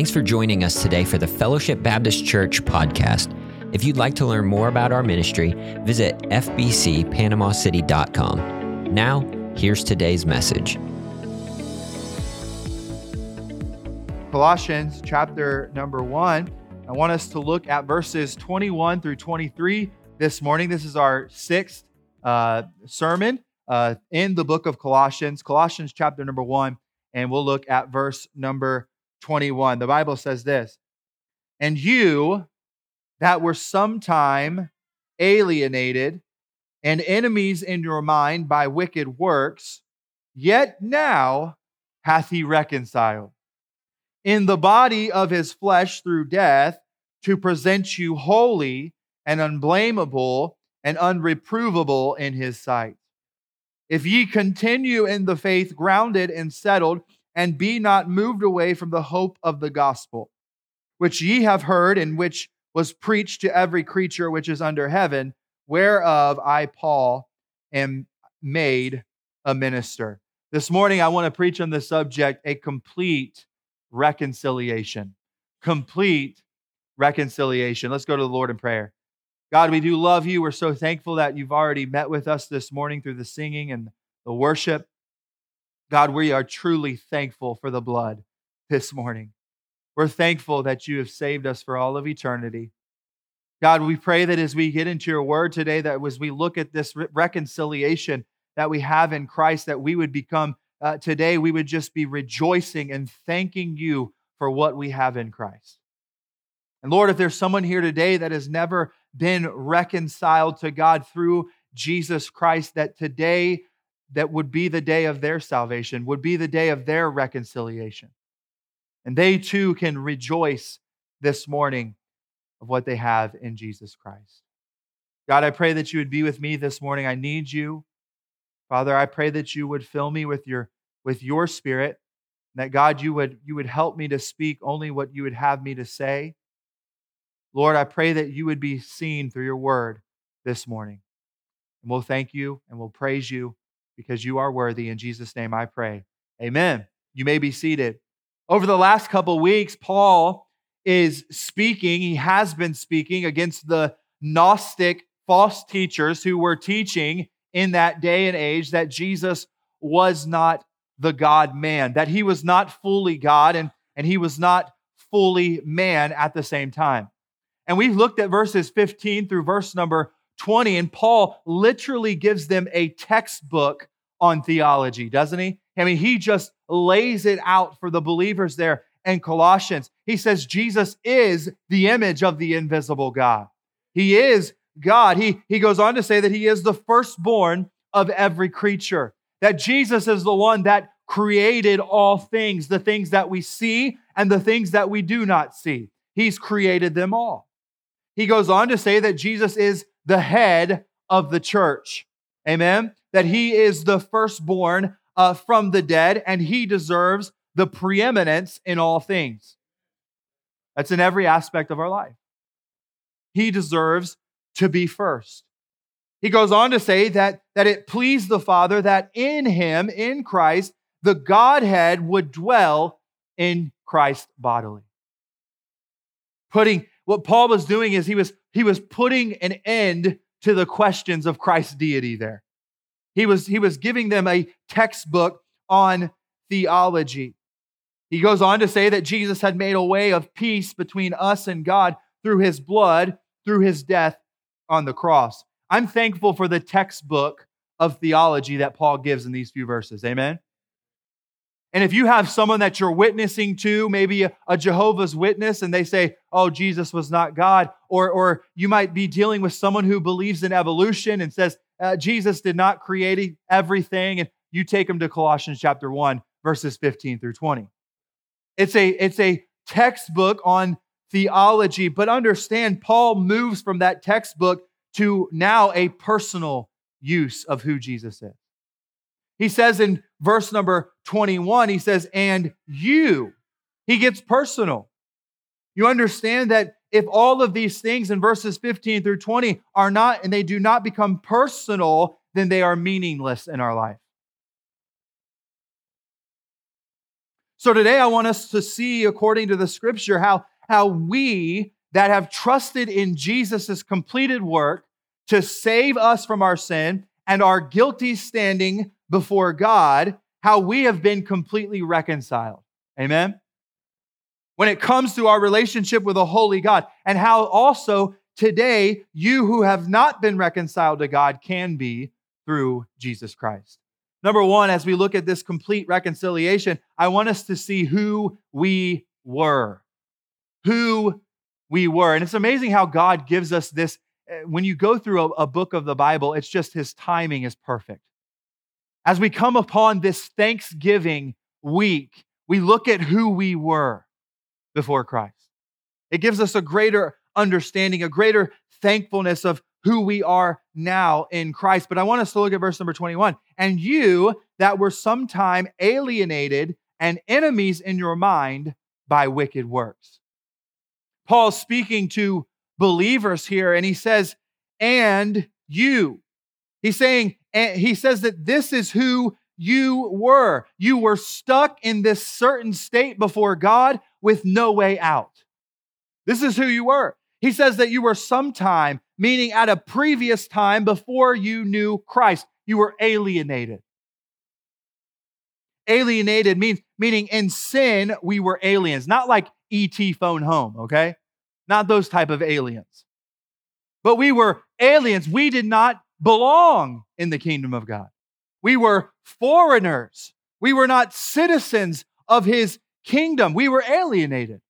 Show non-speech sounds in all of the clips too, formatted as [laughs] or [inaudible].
Thanks for joining us today for the Fellowship Baptist Church podcast. If you'd like to learn more about our ministry, visit fbcpanamacity.com. Now, here's today's message. Colossians chapter number one. I want us to look at verses 21 through 23 this morning. This is our sixth uh, sermon uh, in the book of Colossians, Colossians chapter number one, and we'll look at verse number 21. The Bible says this And you that were sometime alienated and enemies in your mind by wicked works, yet now hath he reconciled in the body of his flesh through death to present you holy and unblameable and unreprovable in his sight. If ye continue in the faith, grounded and settled, and be not moved away from the hope of the gospel, which ye have heard, and which was preached to every creature which is under heaven, whereof I, Paul, am made a minister. This morning, I want to preach on the subject a complete reconciliation. Complete reconciliation. Let's go to the Lord in prayer. God, we do love you. We're so thankful that you've already met with us this morning through the singing and the worship. God, we are truly thankful for the blood this morning. We're thankful that you have saved us for all of eternity. God, we pray that as we get into your word today, that as we look at this reconciliation that we have in Christ, that we would become uh, today, we would just be rejoicing and thanking you for what we have in Christ. And Lord, if there's someone here today that has never been reconciled to God through Jesus Christ, that today that would be the day of their salvation, would be the day of their reconciliation. And they too can rejoice this morning of what they have in Jesus Christ. God, I pray that you would be with me this morning. I need you. Father, I pray that you would fill me with your with your spirit, that God you would you would help me to speak only what you would have me to say. Lord, I pray that you would be seen through your word this morning. And we'll thank you and we'll praise you because you are worthy. In Jesus' name I pray. Amen. You may be seated. Over the last couple weeks, Paul is speaking, he has been speaking against the Gnostic false teachers who were teaching in that day and age that Jesus was not the God man, that he was not fully God and, and he was not fully man at the same time. And we've looked at verses 15 through verse number 20, and Paul literally gives them a textbook on theology, doesn't he? I mean, he just lays it out for the believers there in Colossians. He says Jesus is the image of the invisible God. He is God. He, he goes on to say that he is the firstborn of every creature, that Jesus is the one that created all things, the things that we see and the things that we do not see. He's created them all. He goes on to say that Jesus is the head of the church. Amen that he is the firstborn uh, from the dead and he deserves the preeminence in all things. That's in every aspect of our life. He deserves to be first. He goes on to say that, that it pleased the Father that in him, in Christ, the Godhead would dwell in Christ bodily. Putting what Paul was doing is he was he was putting an end to the questions of Christ's deity there. He was, he was giving them a textbook on theology. He goes on to say that Jesus had made a way of peace between us and God through his blood, through his death on the cross. I'm thankful for the textbook of theology that Paul gives in these few verses. Amen. And if you have someone that you're witnessing to, maybe a, Jehovah's Witness, and they say, oh, Jesus was not God, or, or you might be dealing with someone who believes in evolution and says, uh, Jesus did not create everything, and you take them to Colossians chapter 1, verses 15 through 20. It's a, it's a textbook on theology, but understand Paul moves from that textbook to now a personal use of who Jesus is. He says in verse number 21, he says, and you, he gets personal. You understand that if all of these things in verses 15 through 20 are not, and they do not become personal, then they are meaningless in our life. So today I want us to see, according to the scripture, how, how we that have trusted in Jesus' completed work to save us from our sin and our guilty standing before God, how we have been completely reconciled. Amen? When it comes to our relationship with a holy God, and how also today you who have not been reconciled to God can be through Jesus Christ. Number one, as we look at this complete reconciliation, I want us to see who we were. Who we were. And it's amazing how God gives us this. Eh, when you go through a, a book of the Bible, it's just his timing is perfect. As we come upon this Thanksgiving week, we look at who we were before Christ. It gives us a greater understanding, a greater thankfulness of who we are now in Christ. But I want us to look at verse number 21. And you that were sometime alienated and enemies in your mind by wicked works. Paul's speaking to believers here, and he says, and you. He's saying, and he says that this is who you were. You were stuck in this certain state before God with no way out. This is who you were. He says that you were sometime, meaning at a previous time before you knew Christ, you were alienated. Alienated means meaning in sin we were aliens, not like ET phone home, okay? Not those type of aliens. But we were aliens. We did not belong in the kingdom of God. We were foreigners. We were not citizens of his kingdom. We were alienated,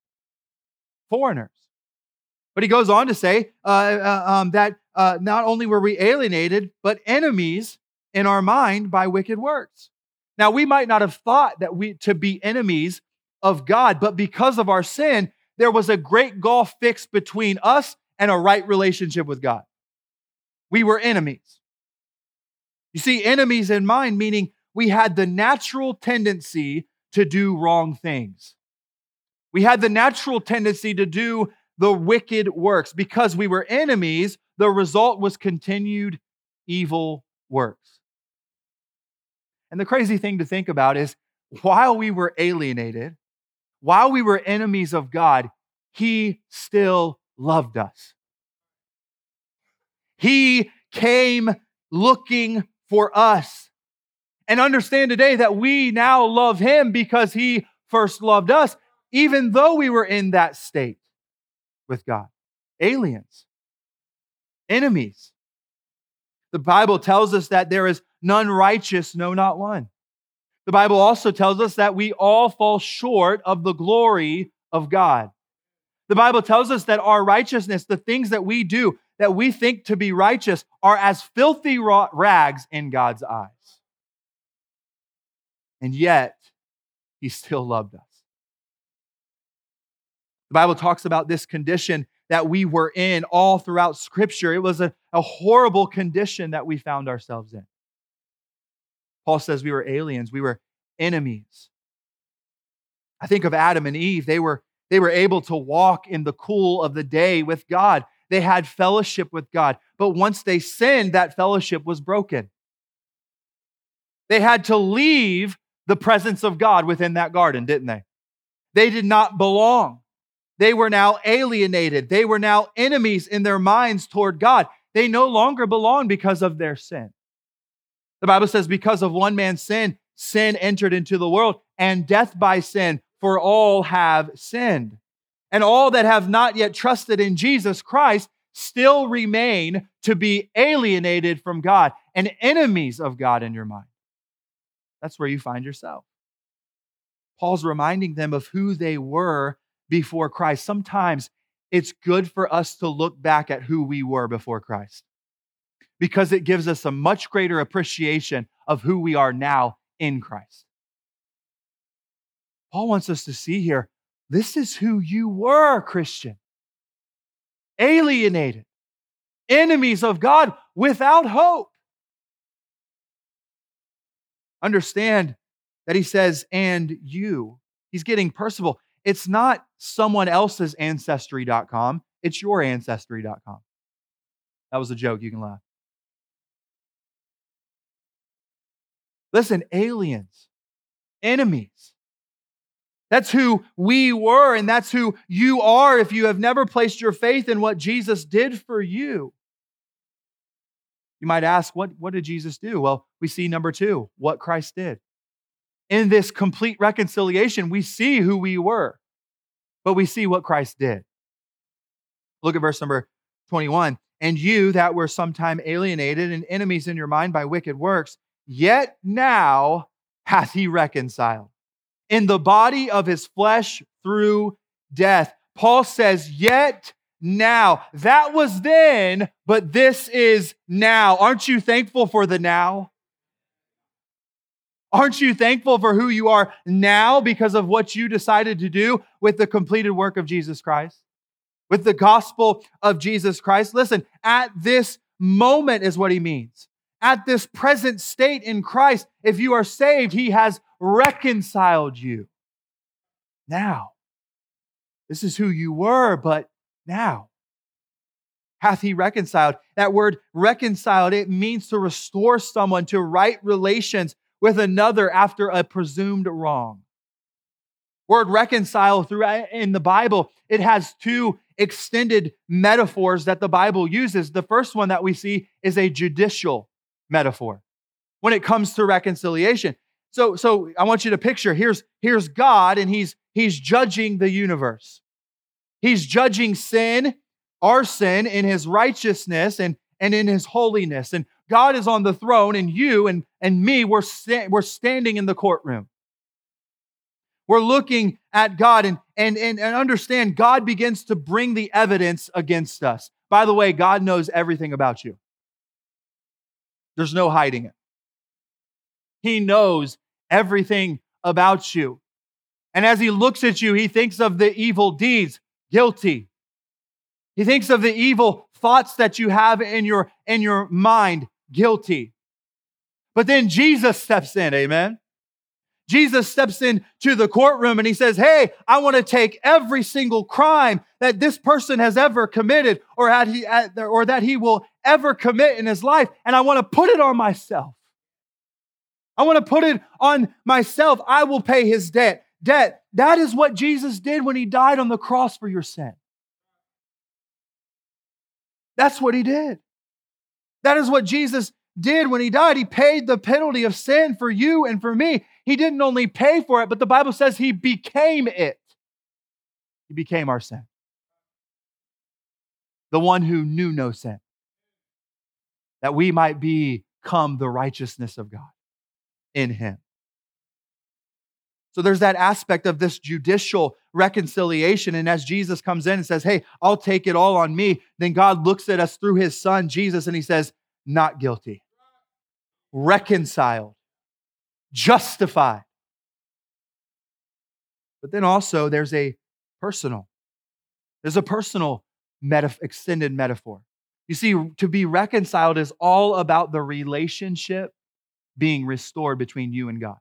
foreigners. But he goes on to say uh, uh, um, that uh, not only were we alienated, but enemies in our mind by wicked works. Now, we might not have thought that we to be enemies of God, but because of our sin, there was a great gulf fixed between us and a right relationship with God. We were enemies. You see, enemies in mind, meaning we had the natural tendency to do wrong things. We had the natural tendency to do the wicked works. Because we were enemies, the result was continued evil works. And the crazy thing to think about is while we were alienated, while we were enemies of God, He still loved us. He came looking for us. And understand today that we now love Him because He first loved us, even though we were in that state with God. Aliens, enemies. The Bible tells us that there is none righteous, no, not one. The Bible also tells us that we all fall short of the glory of God. The Bible tells us that our righteousness, the things that we do that we think to be righteous, are as filthy rags in God's eyes. And yet, He still loved us. The Bible talks about this condition that we were in all throughout Scripture. It was a, a horrible condition that we found ourselves in. Paul says we were aliens, we were enemies. I think of Adam and Eve. They were, they were able to walk in the cool of the day with God. They had fellowship with God. But once they sinned, that fellowship was broken. They had to leave the presence of God within that garden, didn't they? They did not belong. They were now alienated. They were now enemies in their minds toward God. They no longer belong because of their sin. The Bible says, because of one man's sin, sin entered into the world, and death by sin, for all have sinned. And all that have not yet trusted in Jesus Christ still remain to be alienated from God and enemies of God in your mind. That's where you find yourself. Paul's reminding them of who they were before Christ. Sometimes it's good for us to look back at who we were before Christ because it gives us a much greater appreciation of who we are now in Christ. Paul wants us to see here this is who you were, Christian. Alienated, enemies of God without hope. Understand that he says, and you. He's getting personal. It's not someone else's ancestry.com, it's your ancestry.com. That was a joke. You can laugh. Listen, aliens, enemies, That's who we were, and that's who you are if you have never placed your faith in what Jesus did for you. You might ask, what, what did Jesus do? Well, we see number two, what Christ did. In this complete reconciliation, we see who we were, but we see what Christ did. Look at verse number 21. And you that were sometime alienated and enemies in your mind by wicked works, yet now hath he reconciled in the body of his flesh through death. Paul says, Yet now. That was then, but this is now. Aren't you thankful for the now? Aren't you thankful for who you are now because of what you decided to do with the completed work of Jesus Christ? With the gospel of Jesus Christ? Listen, at this moment is what he means. At this present state in Christ, if you are saved, he has reconciled you. Now, this is who you were, but now hath he reconciled. That word reconciled, it means to restore someone to right relations with another after a presumed wrong. Word reconcile through uh, in the Bible, it has two extended metaphors that the Bible uses. The first one that we see is a judicial metaphor when it comes to reconciliation. So, so I want you to picture here's, here's God and he's, he's judging the universe. He's judging sin, our sin, in his righteousness and, and in his holiness. And God is on the throne, and you and, and me, we're, sta- we're standing in the courtroom. We're looking at God and, and, and, and understand God begins to bring the evidence against us. By the way, God knows everything about you. There's no hiding it. He knows everything about you. And as he looks at you, he thinks of the evil deeds, guilty. He thinks of the evil thoughts that you have in your, in your mind, guilty. But then Jesus steps in, amen. Jesus steps into the courtroom and he says, Hey, I want to take every single crime that this person has ever committed or, had he, or that he will ever commit in his life, and I want to put it on myself. I want to put it on myself. I will pay his debt. Debt. That is what Jesus did when he died on the cross for your sin. That's what he did. That is what Jesus did when he died. He paid the penalty of sin for you and for me. He didn't only pay for it, but the Bible says he became it. He became our sin. The one who knew no sin, that we might become the righteousness of God in him. So there's that aspect of this judicial reconciliation. And as Jesus comes in and says, Hey, I'll take it all on me, then God looks at us through his son, Jesus, and he says, Not guilty, reconciled, justified. But then also there's a personal, there's a personal metaf- extended metaphor. You see, to be reconciled is all about the relationship being restored between you and God.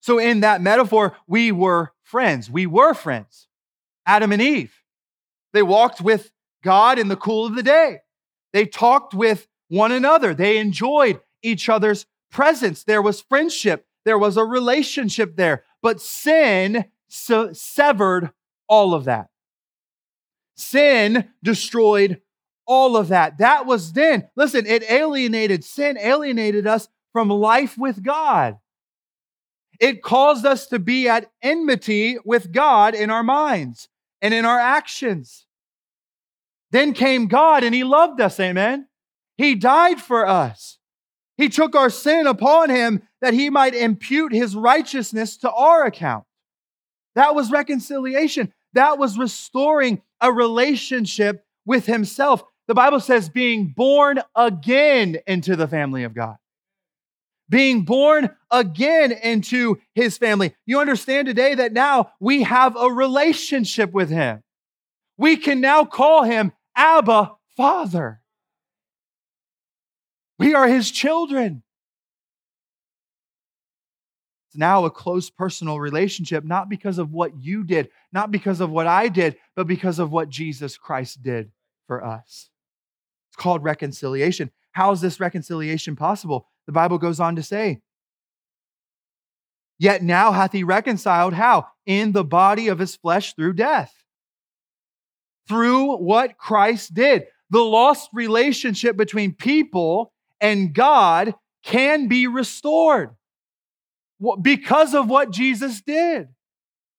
So, in that metaphor, we were friends. We were friends. Adam and Eve. They walked with God in the cool of the day. They talked with one another. They enjoyed each other's presence. There was friendship. There was a relationship there. But sin severed all of that. Sin destroyed all of that. That was then. Listen, it alienated, sin alienated us from life with God. It caused us to be at enmity with God in our minds and in our actions. Then came God and He loved us, amen. He died for us. He took our sin upon Him that He might impute His righteousness to our account. That was reconciliation. That was restoring a relationship with Himself the Bible says being born again into the family of God. Being born again into his family. You understand today that now we have a relationship with him. We can now call him Abba, Father. We are his children. It's now a close personal relationship, not because of what you did, not because of what I did, but because of what Jesus Christ did for us. Called reconciliation. How is this reconciliation possible? The Bible goes on to say, Yet now hath he reconciled how? In the body of his flesh through death. Through what Christ did. The lost relationship between people and God can be restored because of what Jesus did.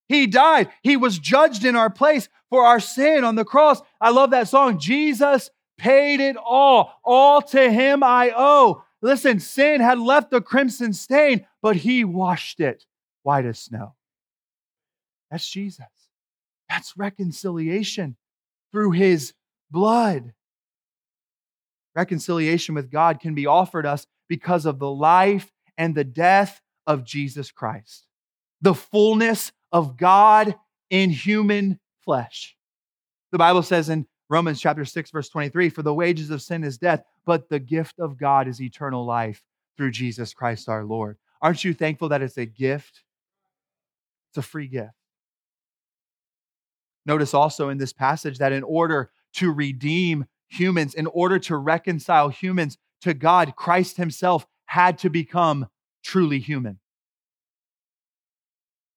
He died. He was judged in our place for our sin on the cross. I love that song. Jesus paid it all. All to him I owe. Listen, sin had left a crimson stain, but he washed it white as snow. That's Jesus. That's reconciliation through his blood. Reconciliation with God can be offered us because of the life and the death of Jesus Christ. The fullness of God in human flesh. The Bible says in Romans chapter 6 verse 23, for the wages of sin is death, but the gift of God is eternal life through Jesus Christ our Lord. Aren't you thankful that it's a gift? It's a free gift. Notice also in this passage that in order to redeem humans, in order to reconcile humans to God, Christ himself had to become truly human.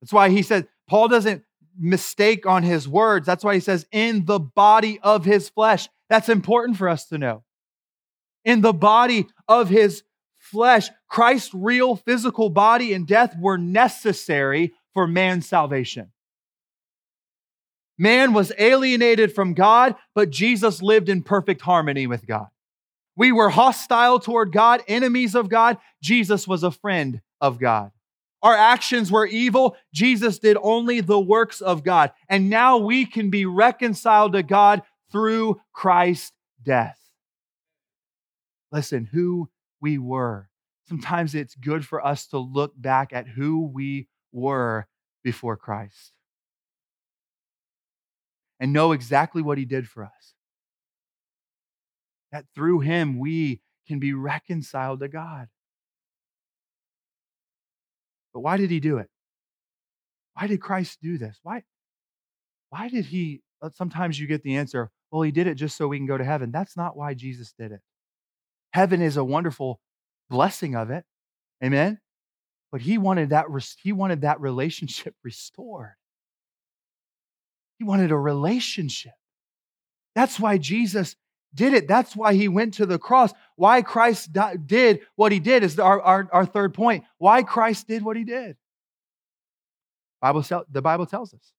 That's why he said, Paul doesn't mistake on his words. That's why he says, in the body of his flesh. That's important for us to know. In the body of his flesh, Christ's real physical body and death were necessary for man's salvation. Man was alienated from God, but Jesus lived in perfect harmony with God. We were hostile toward God, enemies of God. Jesus was a friend of God. Our actions were evil. Jesus did only the works of God. And now we can be reconciled to God through Christ's death. Listen, who we were. Sometimes it's good for us to look back at who we were before Christ and know exactly what he did for us. That through him we can be reconciled to God. But why did he do it? Why did Christ do this? Why, why did he? Uh, sometimes you get the answer, well, he did it just so we can go to heaven. That's not why Jesus did it. Heaven is a wonderful blessing of it. Amen. But he wanted that, he wanted that relationship [laughs] restored. He wanted a relationship. That's why Jesus did it. That's why he went to the cross. Why Christ did what he did is our, our, our third point. Why Christ did what he did. Bible, the Bible tells us.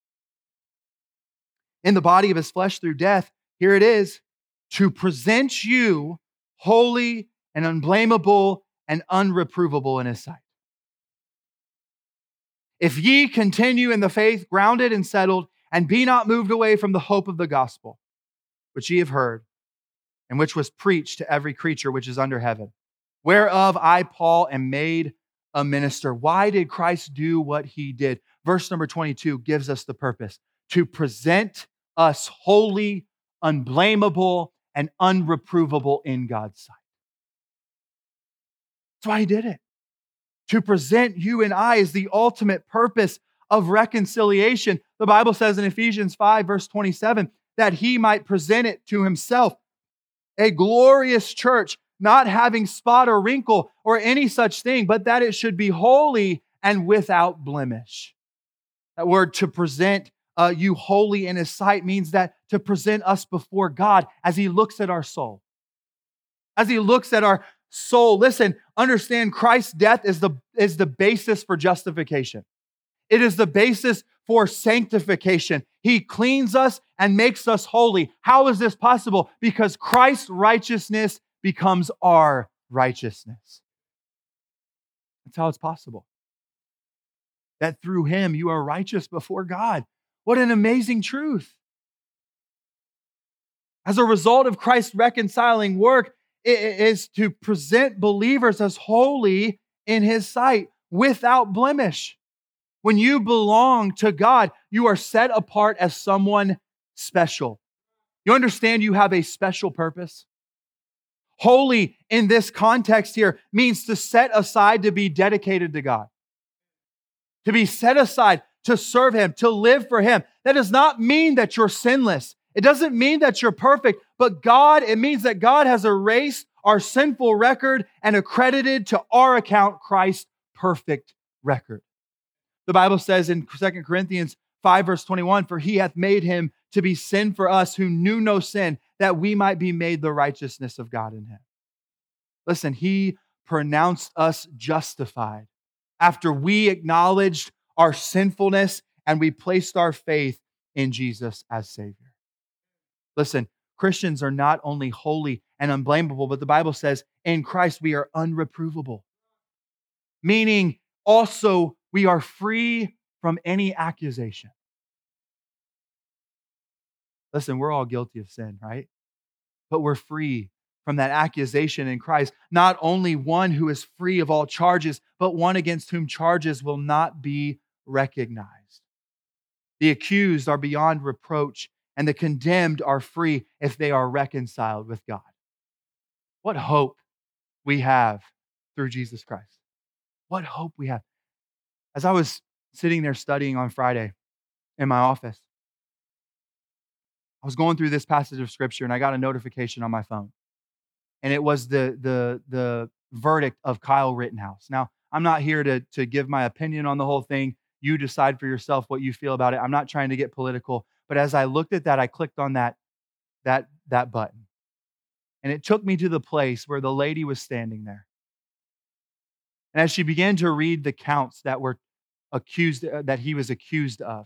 In the body of his flesh through death, here it is, to present you holy and unblameable and unreprovable in his sight. If ye continue in the faith, grounded and settled, and be not moved away from the hope of the gospel, which ye have heard, and which was preached to every creature which is under heaven, whereof I, Paul, am made a minister. Why did Christ do what he did? Verse number 22 gives us the purpose to present us holy, unblameable, and unreprovable in God's sight. That's why he did it. To present you and I is the ultimate purpose of reconciliation. The Bible says in Ephesians 5, verse 27, that he might present it to himself a glorious church, not having spot or wrinkle or any such thing, but that it should be holy and without blemish. That word to present uh, you holy in his sight means that to present us before God as he looks at our soul. As he looks at our soul, listen, understand Christ's death is the, is the basis for justification. It is the basis for sanctification. He cleans us and makes us holy. How is this possible? Because Christ's righteousness becomes our righteousness. That's how it's possible. That through him you are righteous before God. What an amazing truth. As a result of Christ's reconciling work, it is to present believers as holy in his sight without blemish. When you belong to God, you are set apart as someone special. You understand you have a special purpose? Holy in this context here means to set aside to be dedicated to God, to be set aside to serve Him, to live for Him. That does not mean that you're sinless. It doesn't mean that you're perfect, but God, it means that God has erased our sinful record and accredited to our account Christ's perfect record. The Bible says in 2 Corinthians 5, verse 21 For he hath made him to be sin for us who knew no sin, that we might be made the righteousness of God in him. Listen, he pronounced us justified after we acknowledged our sinfulness and we placed our faith in Jesus as Savior. Listen, Christians are not only holy and unblameable, but the Bible says in Christ we are unreprovable, meaning also we are free from any accusation. Listen, we're all guilty of sin, right? But we're free from that accusation in Christ. Not only one who is free of all charges, but one against whom charges will not be recognized. The accused are beyond reproach, and the condemned are free if they are reconciled with God. What hope we have through Jesus Christ. What hope we have. As I was sitting there studying on Friday in my office, I was going through this passage of scripture and I got a notification on my phone. And it was the, the, the verdict of Kyle Rittenhouse. Now, I'm not here to, to give my opinion on the whole thing. You decide for yourself what you feel about it. I'm not trying to get political. But as I looked at that, I clicked on that, that, that button. And it took me to the place where the lady was standing there. And as she began to read the counts that were accused, uh, that he was accused of,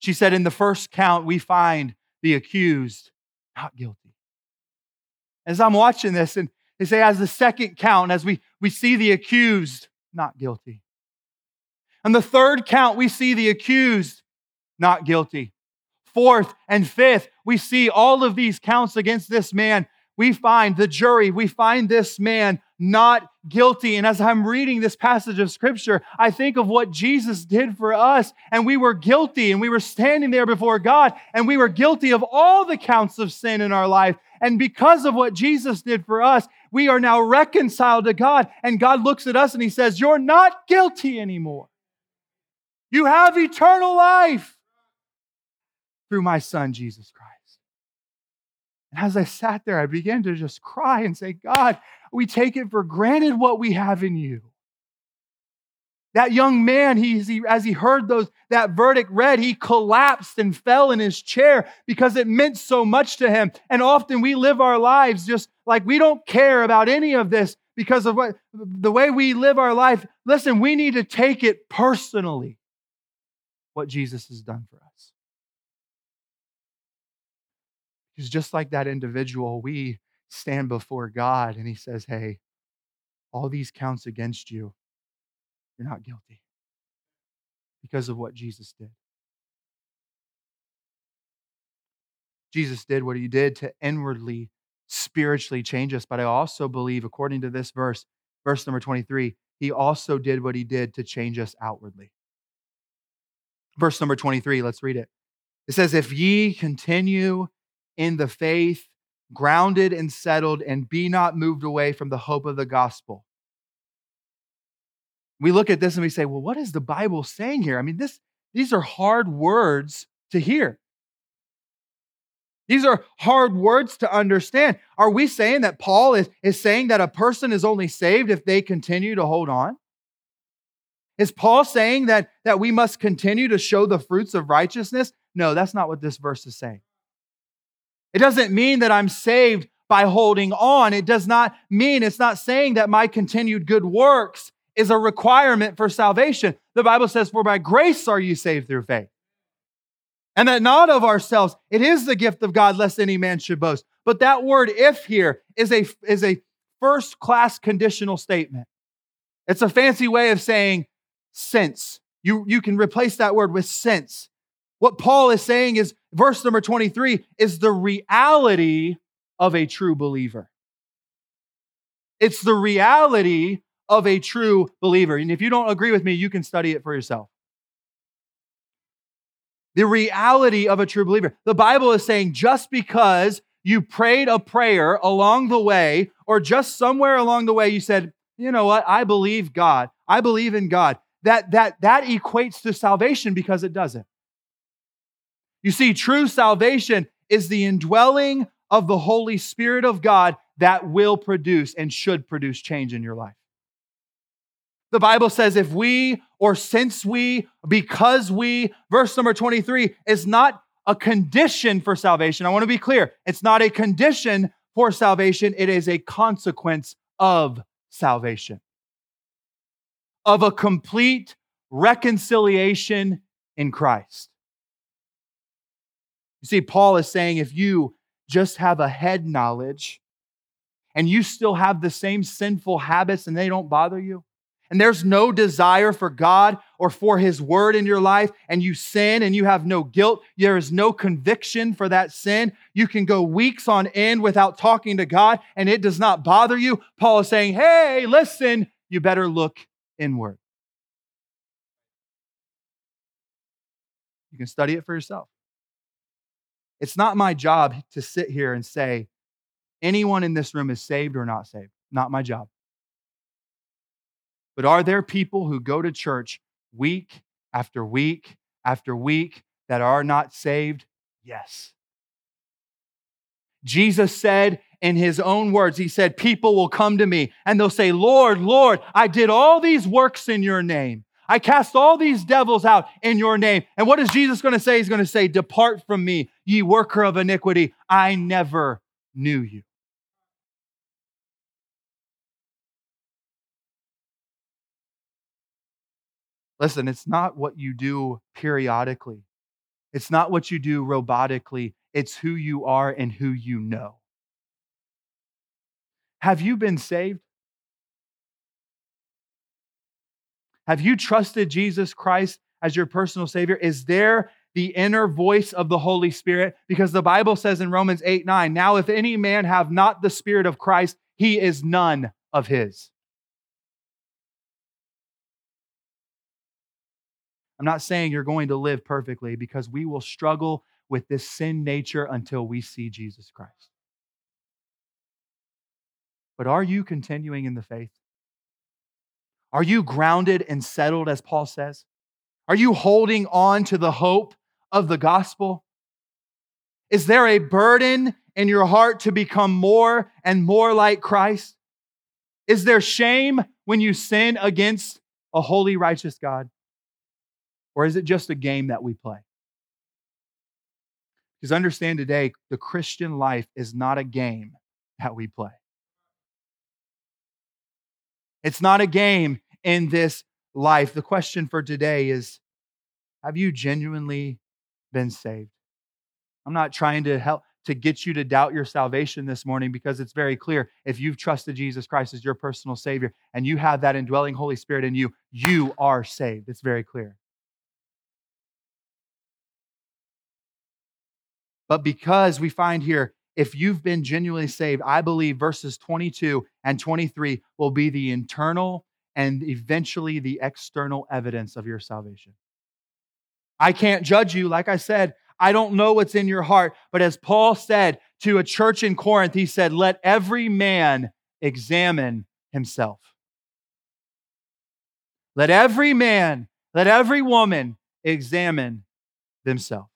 she said, In the first count, we find the accused not guilty. As I'm watching this, and they say, as the second count, as we, we see the accused not guilty. And the third count, we see the accused not guilty. Fourth and fifth, we see all of these counts against this man we find the jury, we find this man not guilty. And as I'm reading this passage of scripture, I think of what Jesus did for us. And we were guilty and we were standing there before God and we were guilty of all the counts of sin in our life. And because of what Jesus did for us, we are now reconciled to God. And God looks at us and he says, You're not guilty anymore. You have eternal life through my son, Jesus Christ. And as I sat there, I began to just cry and say, God, we take it for granted what we have in you. That young man, he, he, as he heard those, that verdict read, he collapsed and fell in his chair because it meant so much to him. And often we live our lives just like we don't care about any of this because of what the way we live our life. Listen, we need to take it personally what Jesus has done for us. Because just like that individual, we stand before God and He says, Hey, all these counts against you, you're not guilty because of what Jesus did. Jesus did what He did to inwardly, spiritually change us. But I also believe, according to this verse, verse number 23, He also did what He did to change us outwardly. Verse number 23, let's read it. It says, If ye continue in the faith, grounded and settled, and be not moved away from the hope of the gospel. We look at this and we say, well, what is the Bible saying here? I mean, this, these are hard words to hear. These are hard words to understand. Are we saying that Paul is, is saying that a person is only saved if they continue to hold on? Is Paul saying that, that we must continue to show the fruits of righteousness? No, that's not what this verse is saying. It doesn't mean that I'm saved by holding on. It does not mean, it's not saying that my continued good works is a requirement for salvation. The Bible says, For by grace are you saved through faith. And that not of ourselves, it is the gift of God, lest any man should boast. But that word if here is a, is a first class conditional statement. It's a fancy way of saying since. You, you can replace that word with since. What Paul is saying is, verse number 23 is the reality of a true believer. It's the reality of a true believer. And if you don't agree with me, you can study it for yourself. The reality of a true believer. The Bible is saying just because you prayed a prayer along the way, or just somewhere along the way, you said, you know what, I believe God, I believe in God, that, that, that equates to salvation because it doesn't. You see, true salvation is the indwelling of the Holy Spirit of God that will produce and should produce change in your life. The Bible says if we or since we, because we, verse number 23 is not a condition for salvation. I want to be clear. It's not a condition for salvation, it is a consequence of salvation, of a complete reconciliation in Christ. You see, Paul is saying if you just have a head knowledge and you still have the same sinful habits and they don't bother you, and there's no desire for God or for His word in your life, and you sin and you have no guilt, there is no conviction for that sin, you can go weeks on end without talking to God and it does not bother you. Paul is saying, hey, listen, you better look inward. You can study it for yourself. It's not my job to sit here and say, anyone in this room is saved or not saved. Not my job. But are there people who go to church week after week after week that are not saved? Yes. Jesus said in his own words, He said, People will come to me and they'll say, Lord, Lord, I did all these works in your name. I cast all these devils out in your name. And what is Jesus going to say? He's going to say, Depart from me, ye worker of iniquity. I never knew you. Listen, it's not what you do periodically. It's not what you do robotically. It's who you are and who you know. Have you been saved? Have you trusted Jesus Christ as your personal Savior? Is there the inner voice of the Holy Spirit? Because the Bible says in Romans 8 9, now if any man have not the Spirit of Christ, he is none of his. I'm not saying you're going to live perfectly because we will struggle with this sin nature until we see Jesus Christ. But are you continuing in the faith? Are you grounded and settled, as Paul says? Are you holding on to the hope of the gospel? Is there a burden in your heart to become more and more like Christ? Is there shame when you sin against a holy, righteous God? Or is it just a game that we play? Because understand today, the Christian life is not a game that we play. It's not a game in this life. The question for today is Have you genuinely been saved? I'm not trying to help to get you to doubt your salvation this morning because it's very clear if you've trusted Jesus Christ as your personal Savior and you have that indwelling Holy Spirit in you, you are saved. It's very clear. But because we find here if you've been genuinely saved, I believe verses 22 and 23 will be the internal and eventually the external evidence of your salvation. I can't judge you. Like I said, I don't know what's in your heart. But as Paul said to a church in Corinth, he said, Let every man examine himself. Let every man, let every woman examine themselves.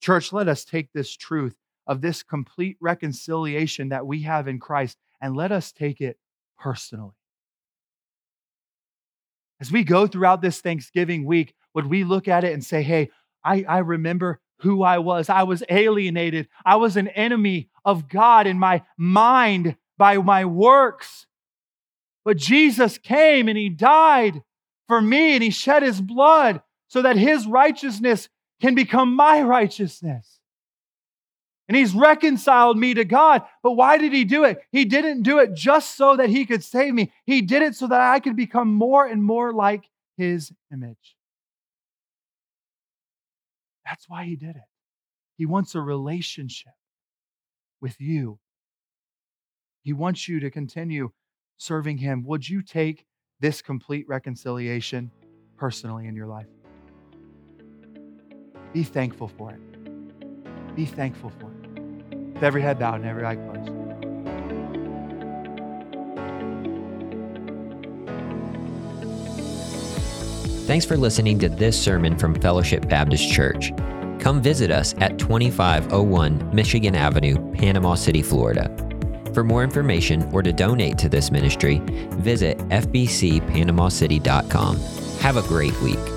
Church, let us take this truth of this complete reconciliation that we have in Christ and let us take it personally. As we go throughout this Thanksgiving week, would we look at it and say, hey, I, I remember who I was. I was alienated. I was an enemy of God in my mind by my works. But Jesus came and he died for me and he shed his blood so that his righteousness can become my righteousness. And he's reconciled me to God. But why did he do it? He didn't do it just so that he could save me. He did it so that I could become more and more like his image. That's why he did it. He wants a relationship with you. He wants you to continue serving him. Would you take this complete reconciliation personally in your life? Be thankful for it. Be thankful for it. With every head bowed and every eye closed. Thanks for listening to this sermon from Fellowship Baptist Church. Come visit us at 2501 Michigan Avenue, Panama City, Florida. For more information or to donate to this ministry, visit fbcpanamacity.com. Have a great week.